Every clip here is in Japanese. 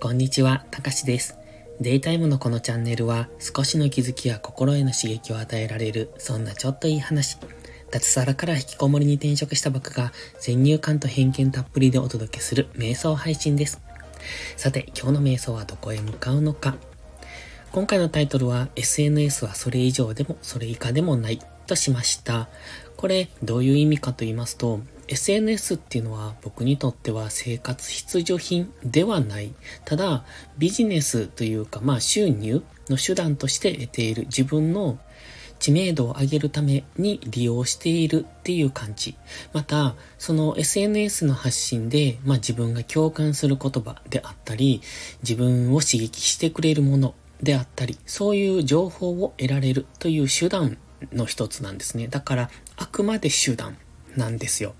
こんにちは、たかしです。デイタイムのこのチャンネルは少しの気づきや心への刺激を与えられる、そんなちょっといい話。脱サラから引きこもりに転職した僕が先入観と偏見たっぷりでお届けする瞑想配信です。さて、今日の瞑想はどこへ向かうのか。今回のタイトルは SNS はそれ以上でもそれ以下でもないとしました。これどういう意味かと言いますと、SNS っていうのは僕にとっては生活必需品ではない。ただ、ビジネスというか、まあ収入の手段として得ている自分の知名度を上げるために利用しているっていう感じ。また、その SNS の発信で、まあ自分が共感する言葉であったり、自分を刺激してくれるものであったり、そういう情報を得られるという手段の一つなんですね。だから、あくまで手段なんですよ。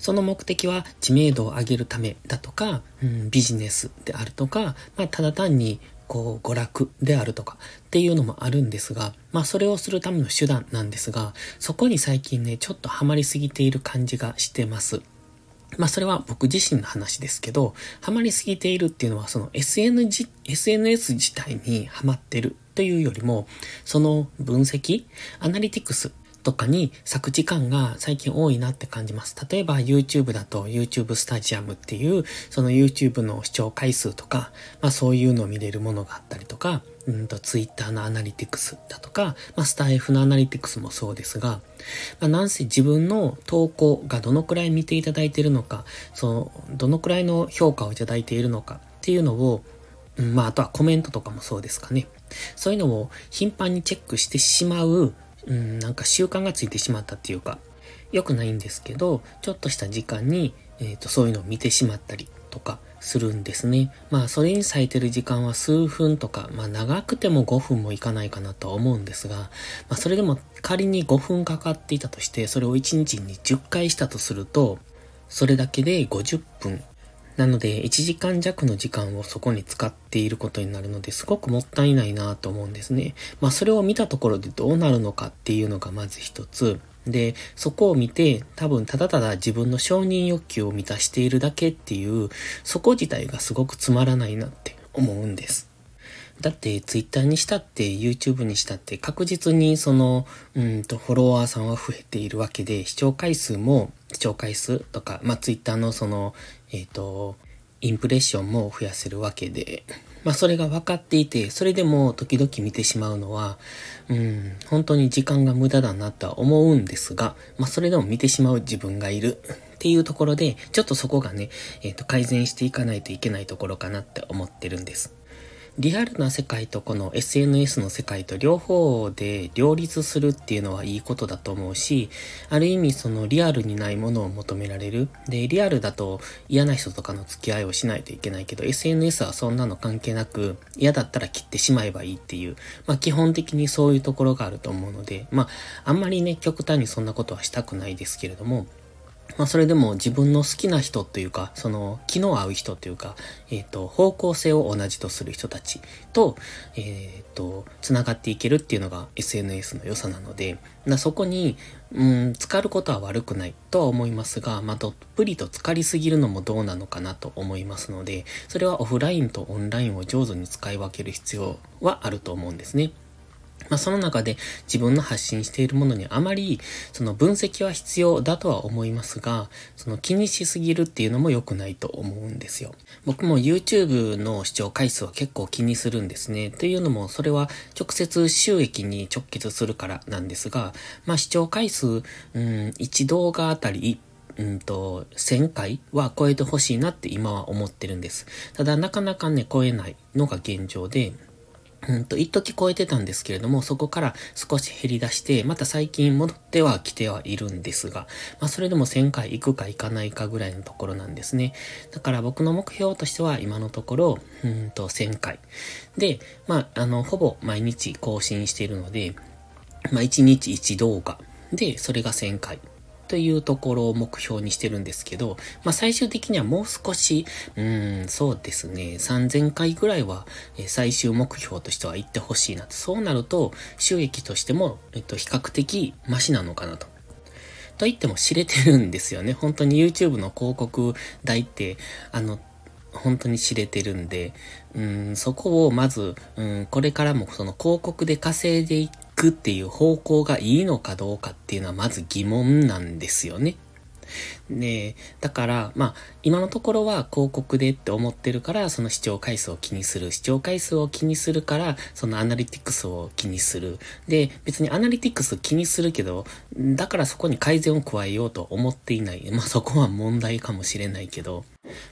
その目的は知名度を上げるためだとか、うん、ビジネスであるとか、まあ、ただ単にこう、娯楽であるとかっていうのもあるんですが、まあそれをするための手段なんですが、そこに最近ね、ちょっとハマりすぎている感じがしてます。まあそれは僕自身の話ですけど、ハマりすぎているっていうのはその SN SNS 自体にハマってるというよりも、その分析、アナリティクスとかに咲く時間が最近多いなって感じます。例えば YouTube だと YouTube スタジアムっていう、その YouTube の視聴回数とか、まあそういうのを見れるものがあったりとか、うんと Twitter のアナリティクスだとか、まあスタイフのアナリティクスもそうですが、まあなんせ自分の投稿がどのくらい見ていただいているのか、その、どのくらいの評価をいただいているのかっていうのを、まああとはコメントとかもそうですかね。そういうのを頻繁にチェックしてしまううん、なんか習慣がついてしまったっていうか、良くないんですけど、ちょっとした時間に、えっ、ー、と、そういうのを見てしまったりとかするんですね。まあ、それに咲いてる時間は数分とか、まあ、長くても5分もいかないかなとは思うんですが、まあ、それでも仮に5分かかっていたとして、それを1日に10回したとすると、それだけで50分なので、1時間弱の時間をそこに使っていることになるので、すごくもったいないなと思うんですね。まあ、それを見たところでどうなるのかっていうのがまず一つ。で、そこを見て、多分ただただ自分の承認欲求を満たしているだけっていう、そこ自体がすごくつまらないなって思うんです。だって、ツイッターにしたって、YouTube にしたって、確実にその、うんと、フォロワーさんは増えているわけで、視聴回数も、視聴回数とか、まあ、ツイッターのその、えっ、ー、と、インプレッションも増やせるわけで、まあそれが分かっていて、それでも時々見てしまうのは、うん、本当に時間が無駄だなとは思うんですが、まあそれでも見てしまう自分がいるっていうところで、ちょっとそこがね、えっ、ー、と改善していかないといけないところかなって思ってるんです。リアルな世界とこの SNS の世界と両方で両立するっていうのはいいことだと思うし、ある意味そのリアルにないものを求められる。で、リアルだと嫌な人とかの付き合いをしないといけないけど、SNS はそんなの関係なく、嫌だったら切ってしまえばいいっていう、まあ基本的にそういうところがあると思うので、まああんまりね、極端にそんなことはしたくないですけれども、まあそれでも自分の好きな人というか、その気の合う人というか、えっ、ー、と、方向性を同じとする人たちと、えっ、ー、と、繋がっていけるっていうのが SNS の良さなので、だそこに、うん、浸かることは悪くないとは思いますが、まあ、どっぷりと浸かりすぎるのもどうなのかなと思いますので、それはオフラインとオンラインを上手に使い分ける必要はあると思うんですね。まあ、その中で自分の発信しているものにあまりその分析は必要だとは思いますが、その気にしすぎるっていうのも良くないと思うんですよ。僕も YouTube の視聴回数は結構気にするんですね。というのもそれは直接収益に直結するからなんですが、まあ視聴回数、うん、1動画あたりうんと、1000回は超えてほしいなって今は思ってるんです。ただなかなかね、超えないのが現状で、うんと、一時超えてたんですけれども、そこから少し減り出して、また最近戻っては来てはいるんですが、まあそれでも1000回行くか行かないかぐらいのところなんですね。だから僕の目標としては今のところ、うんと1000回。で、まああの、ほぼ毎日更新しているので、まあ1日1動画。で、それが1000回。というところを目標にしてるんですけど、まあ最終的にはもう少し、うん、そうですね、3000回ぐらいは、え最終目標としては行ってほしいなと。そうなると、収益としても、えっと、比較的マシなのかなと。と言っても知れてるんですよね。本当に YouTube の広告代って、あの、本当に知れてるんで、うん、そこをまず、うん、これからもその広告で稼いでいっくっていう方向がいいのかどうかっていうのはまず疑問なんですよね。で、だから、まあ、今のところは広告でって思ってるから、その視聴回数を気にする。視聴回数を気にするから、そのアナリティクスを気にする。で、別にアナリティクス気にするけど、だからそこに改善を加えようと思っていない。まあ、そこは問題かもしれないけど、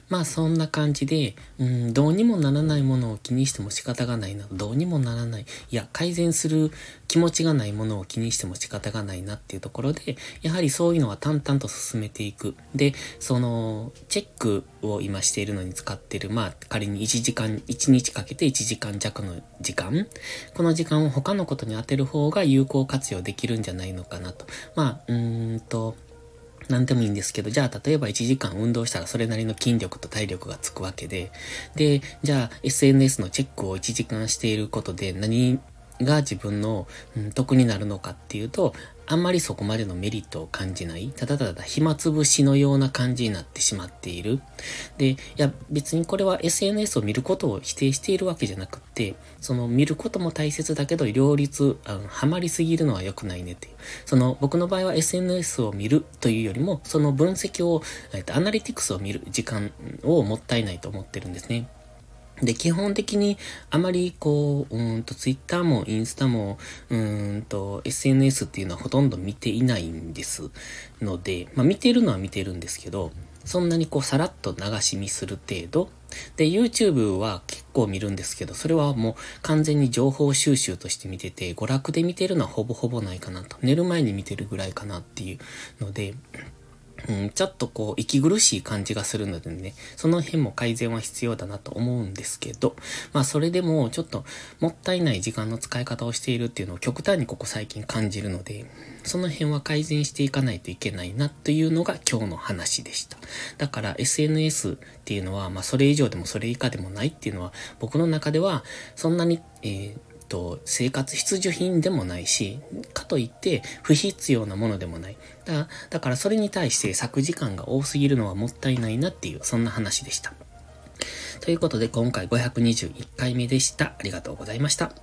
まあそんな感じで、うん、どうにもならないものを気にしても仕方がないな。どうにもならない。いや、改善する気持ちがないものを気にしても仕方がないなっていうところで、やはりそういうのは淡々と進めていく。で、その、チェックを今しているのに使ってる、まあ仮に1時間、1日かけて1時間弱の時間。この時間を他のことに当てる方が有効活用できるんじゃないのかなと。まあ、うーんと、何でもいいんですけど、じゃあ例えば1時間運動したらそれなりの筋力と体力がつくわけで、で、じゃあ SNS のチェックを1時間していることで何が自分の、うん、得になるのかっていうと、あんまりそこまでのメリットを感じない。ただただ暇つぶしのような感じになってしまっている。で、いや別にこれは SNS を見ることを否定しているわけじゃなくって、その見ることも大切だけど両立、あの、ハマりすぎるのは良くないねっていう。その僕の場合は SNS を見るというよりも、その分析を、えっと、アナリティクスを見る時間をもったいないと思ってるんですね。で、基本的にあまりこう、うんと、ツイッターもインスタも、うんと、SNS っていうのはほとんど見ていないんですので、まあ見てるのは見てるんですけど、そんなにこうさらっと流し見する程度。で、YouTube は結構見るんですけど、それはもう完全に情報収集として見てて、娯楽で見てるのはほぼほぼないかなと。寝る前に見てるぐらいかなっていうので、うん、ちょっとこう、息苦しい感じがするのでね、その辺も改善は必要だなと思うんですけど、まあそれでもちょっともったいない時間の使い方をしているっていうのを極端にここ最近感じるので、その辺は改善していかないといけないなというのが今日の話でした。だから SNS っていうのは、まあそれ以上でもそれ以下でもないっていうのは、僕の中ではそんなに、えーと、生活必需品でもないし、かといって不必要なものでもない。だだからそれに対して咲く時間が多すぎるのはもったいないなっていう、そんな話でした。ということで今回521回目でした。ありがとうございました。